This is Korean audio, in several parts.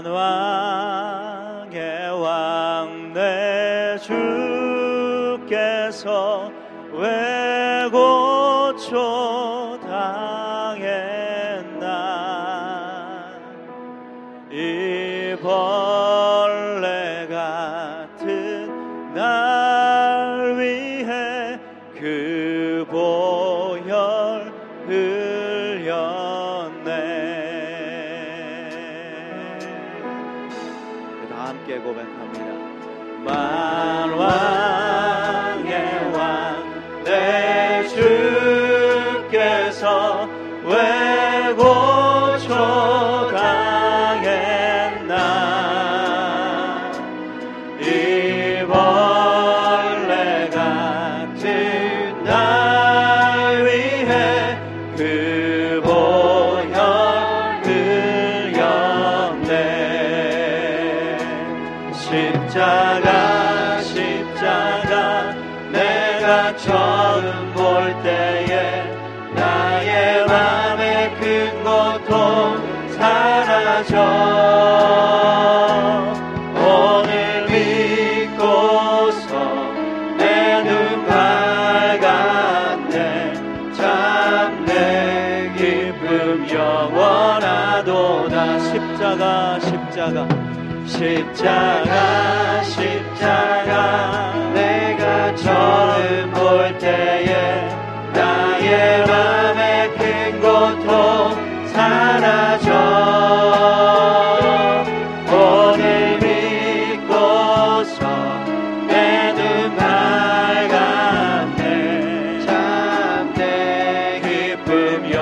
Januar. 함께 고백합니다. 만왕 사라져 오늘 믿고서 내 눈 밝았네. 십자가 십자가.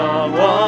我。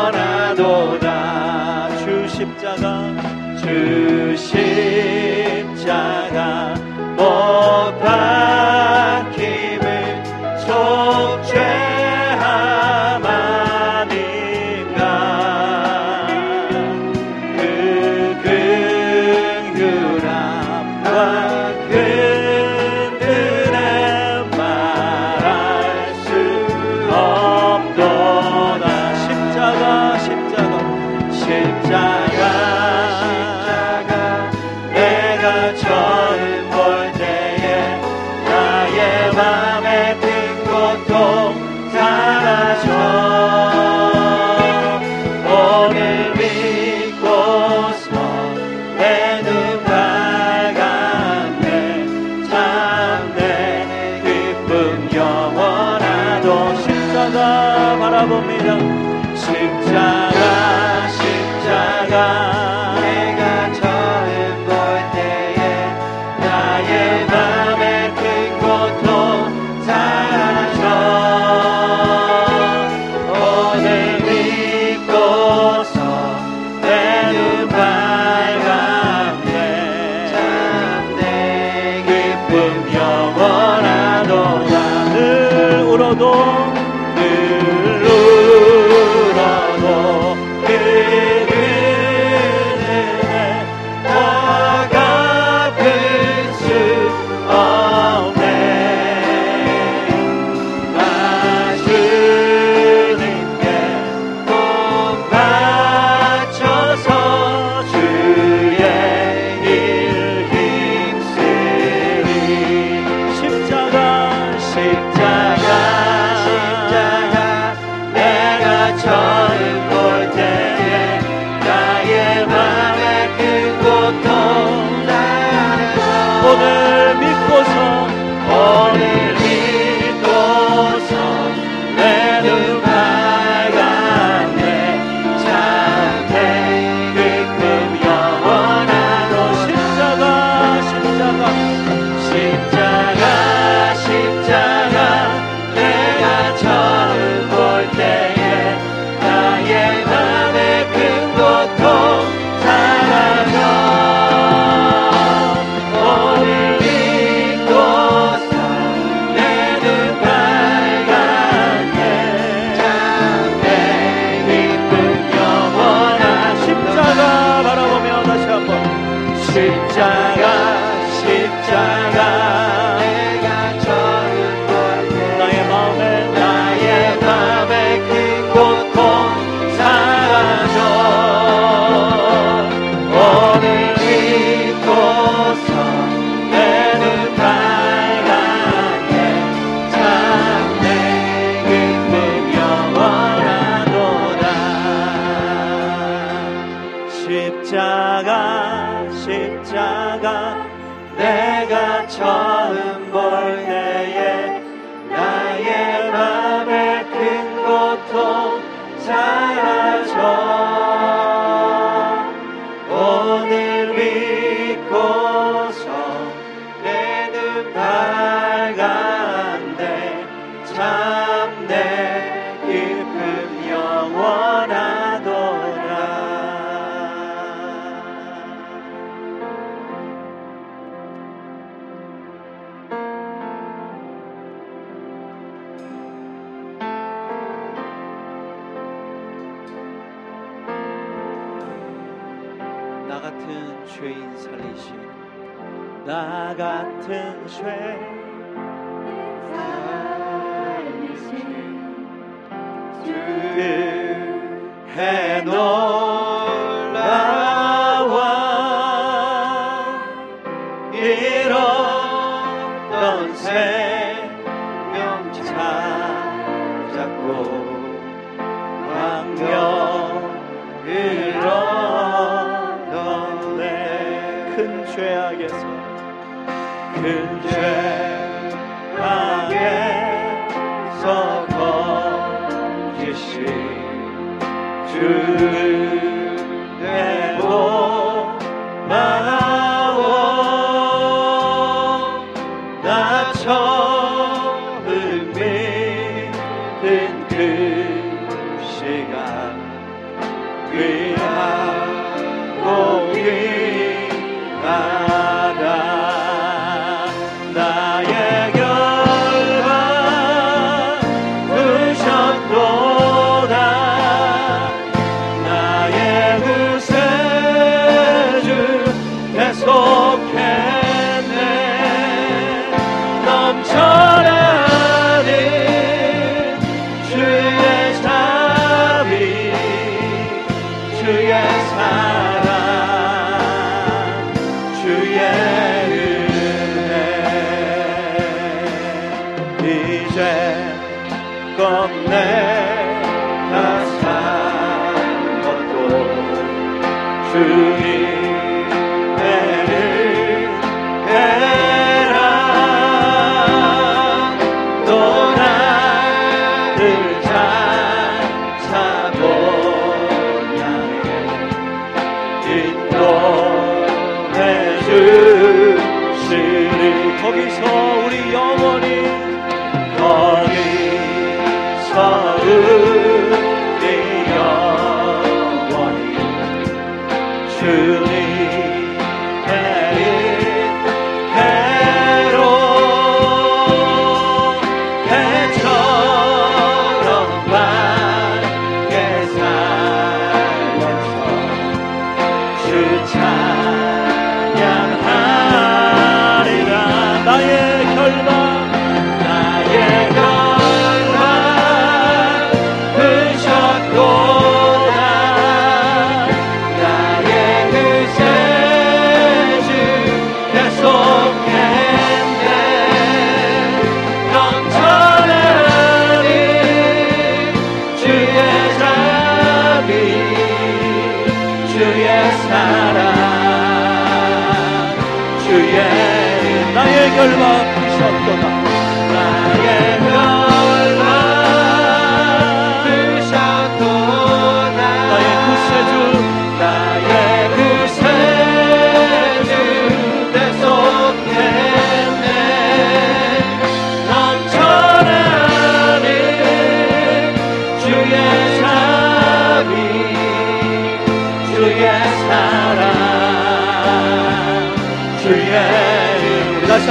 내 깊은 영원하도라. 나 같은 죄인 살리신 나 같은 죄 그죄 앞에서 거짓이 주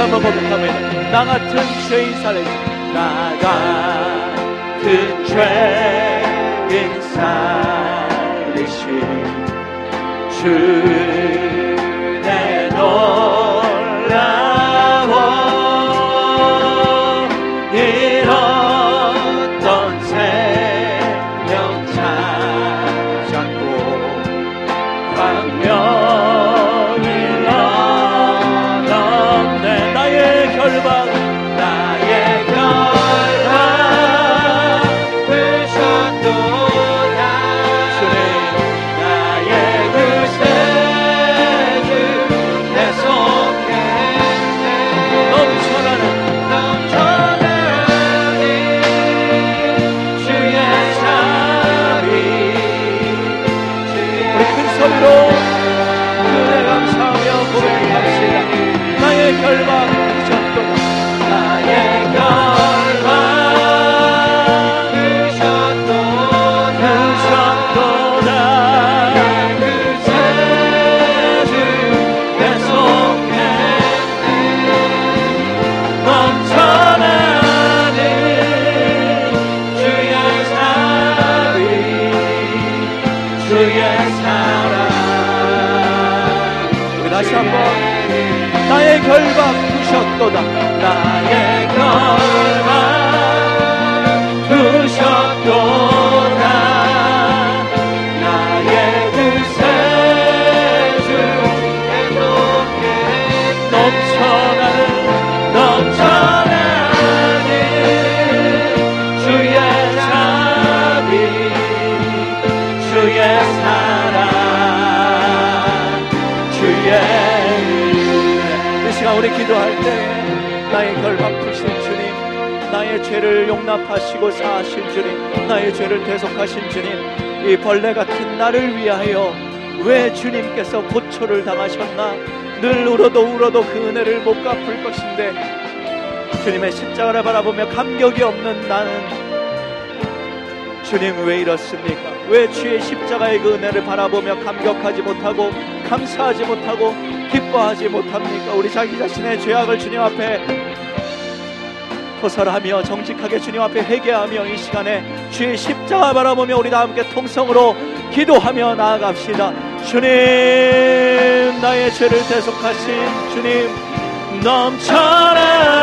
다시 한번 번복합니다. 나 같은 죄인 살해자, 나 같은 그 죄인 살리신 주내 너 은혜 이 시간 우리 기도할 때 나의 결박 푸신 주님 나의 죄를 용납하시고 사하신 주님 나의 죄를 대속하신 주님 이 벌레 같은 나를 위하여 왜 주님께서 고초를 당하셨나? 늘 울어도 울어도 그 은혜를 못 갚을 것인데 주님의 십자가를 바라보며 감격이 없는 나는 주님 왜 이렇습니까? 왜 주의 십자가의 그 은혜를 바라보며 감격하지 못하고 감사하지 못하고 기뻐하지 못합니까? 우리 자기 자신의 죄악을 주님 앞에 호설하며 정직하게 주님 앞에 회개하며 이 시간에 주의 십자가 바라보며 우리 다 함께 통성으로 기도하며 나아갑시다. 주님 나의 죄를 대속하신 주님 넘쳐나는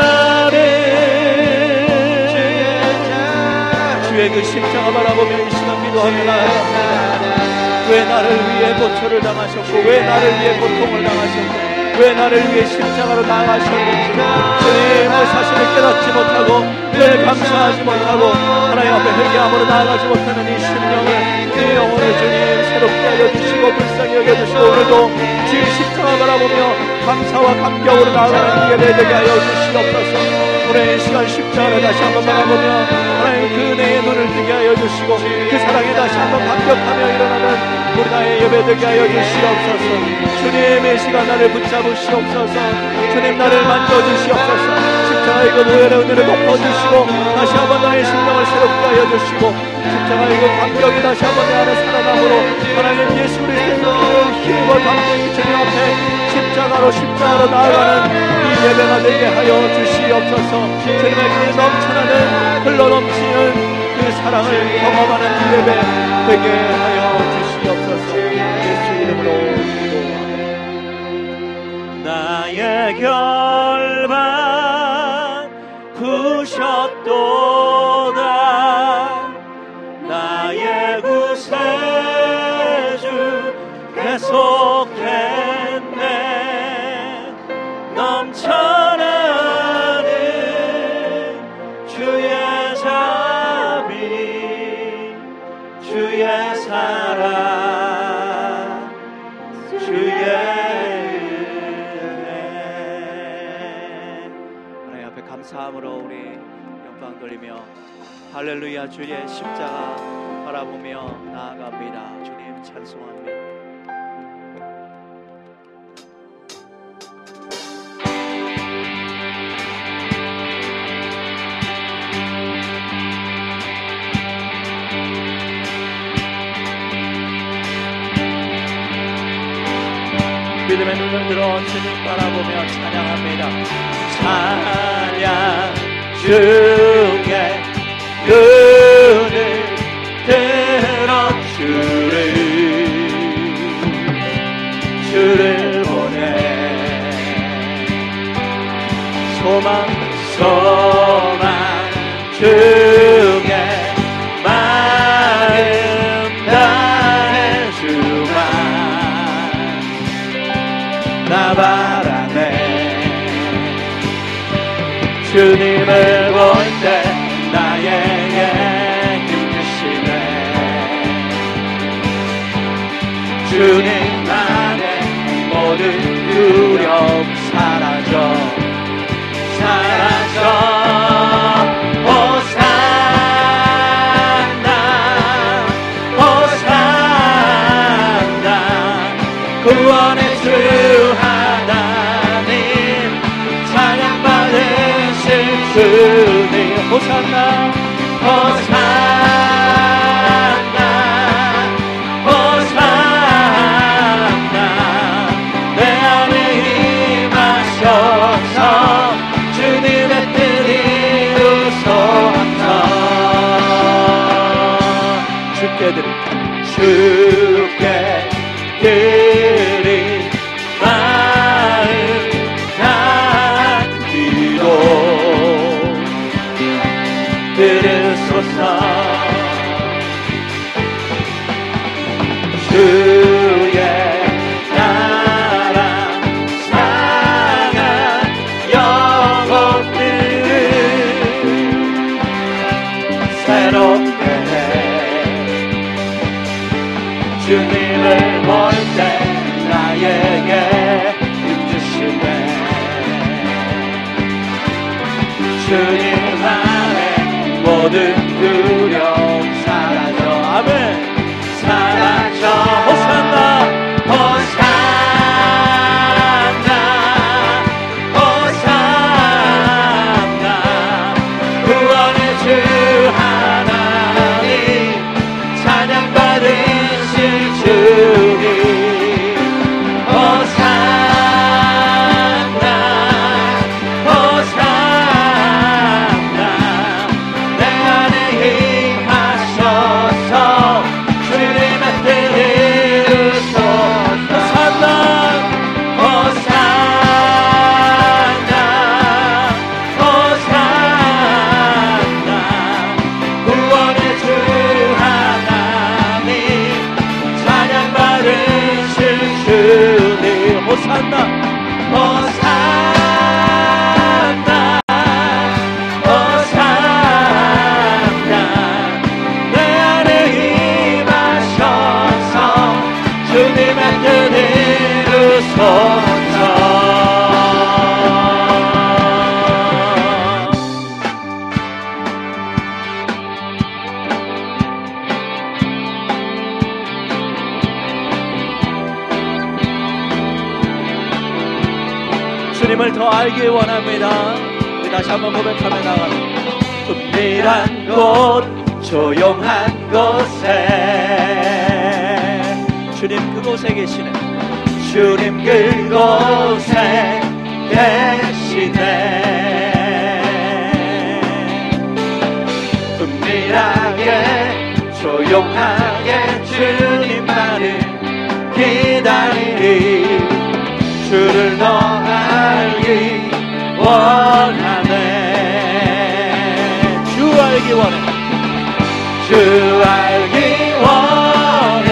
주의 그 십자가 바라보며 이 시간 기도하며 나아갑니다. 왜 나를 위해 고초를 당하셨고 왜 나를 위해 고통을 당하셨고 왜 나를 위해 십자가로 나가셨는지 주님의 사실을 깨닫지 못하고 늘 감사하지 못하고 하나님 앞에 회개함으로 나아가지 못하는 이 심령을 이 영혼을 주님 새롭게 하여 주시고 불쌍히 여겨 주시고 오늘도 주의 십자가 바라보며 감사와 감격으로 나아가는 예배 되게 하여 주시옵소서 오늘 이 시간 십자가를 다시 한번 바라보며 하나님 그 은혜의 눈을 뜨게 하여 주시고 그 사랑에 다시 한번 감격하며 일어나는 우리 나의 예배 되게 하여 주시옵소서. 주님의 시간 나를 붙잡으시옵소서. 주님 나를 만져주시옵소서. 십자가의 그 노예의 은혜를 덮어주시고 다시 한번 나의 심령을 새롭게 하여 주시고 십자가의 그 감격이 다시 한번 내 안에 살아남으로 하나님 예수 그리스도의 그 힘과 감격이 주님 앞에 십자가로 십자가로 나아가는 이 예배가 되게 하여 주시옵소서. 주님의 그 넘쳐나는 흘러넘치는 그 사랑을 경험하는 예배 되게 하여 주시옵소서. 예수 이름으로 나의 결박 부셨도다. 나의 구세주 계속 할렐루야 주의 십자가 바라보며 나아갑니다 주님 찬송합니다 믿음의 눈을 들어 주님 바라보며 찬양합니다. 찬양 중 에 주님 안에 모든 죽게 드 조용한 곳에 주님 그곳에 계시네. 주님 그곳에 계시네. 은밀하게 조용하게 주님만을 기다리리. 주를 더 알기 원하네. 주 알기 원해 주 알기 원해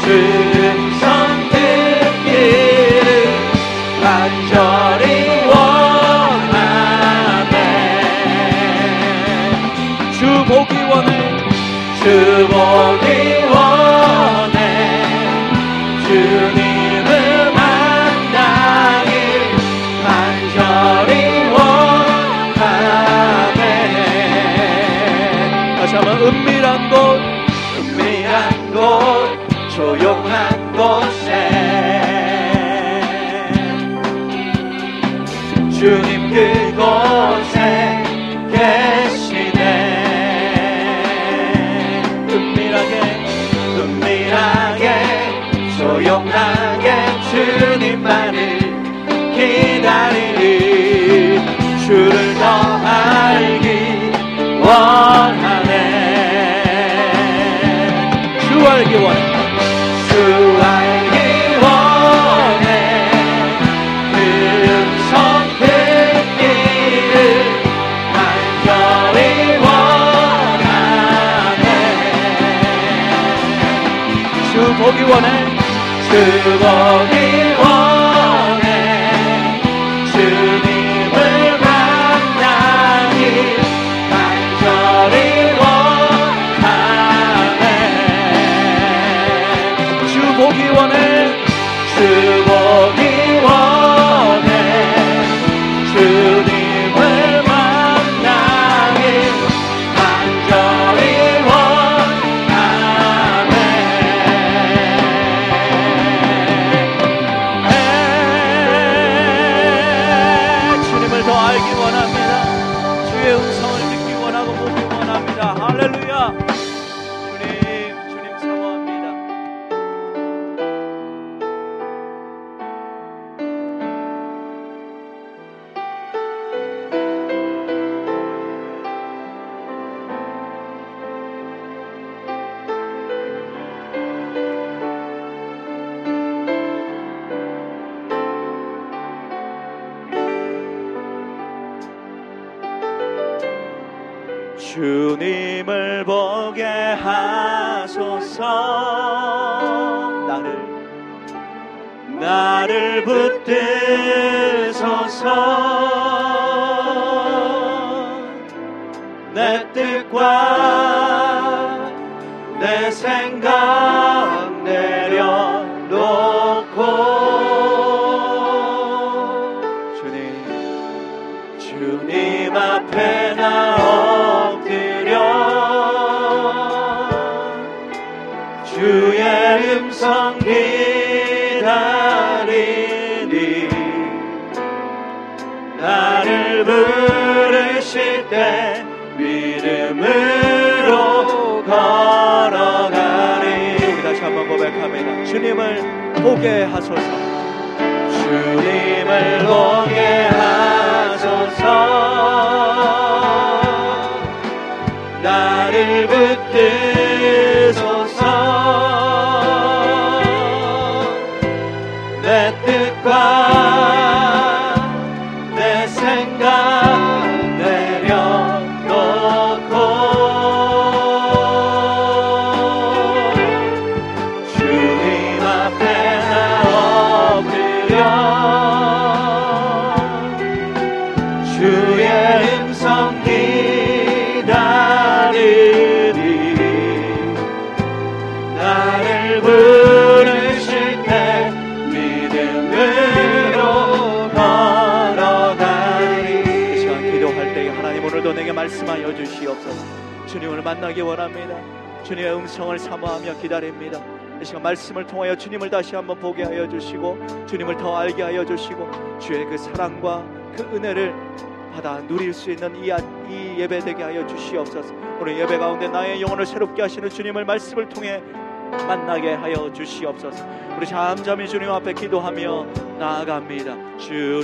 주 듣기를 간절히 원하네. 주 보기 원해 주 보기 원해 원하네. 주 알기 원해. 주 알기 원해. 그 듣기를 간절히 원하네. 주 보기 원해. 주 보기 주님을 보게 하소서. 나를 나를 붙드소서. 내 뜻과 내 생각 부르실 때 믿음으로 걸어가리. 우리 다시 한번 고백합니다. 주님을 보게 하소서. 주님을 보게 주의 음성 기다리리 나를 부르실 때 믿음으로 걸어가리. 시간 기도할 때 하나님 오늘도 내게 말씀하여 주시옵소서. 주님을 만나기 원합니다. 주님의 음성을 사모하며 기다립니다. 이 시간 말씀을 통하여 주님을 다시 한번 보게 하여 주시고 주님을 더 알게 하여 주시고 주의 그 사랑과 그 은혜를 받아 누릴 수 있는 이, 아- 이 예배 되게 하여 주시옵소서. 오늘 예배 가운데 나의 영혼을 새롭게 하시는 주님을 말씀을 통해 만나게 하여 주시옵소서. 우리 잠잠히 주님 앞에 기도하며 나아갑니다. 주님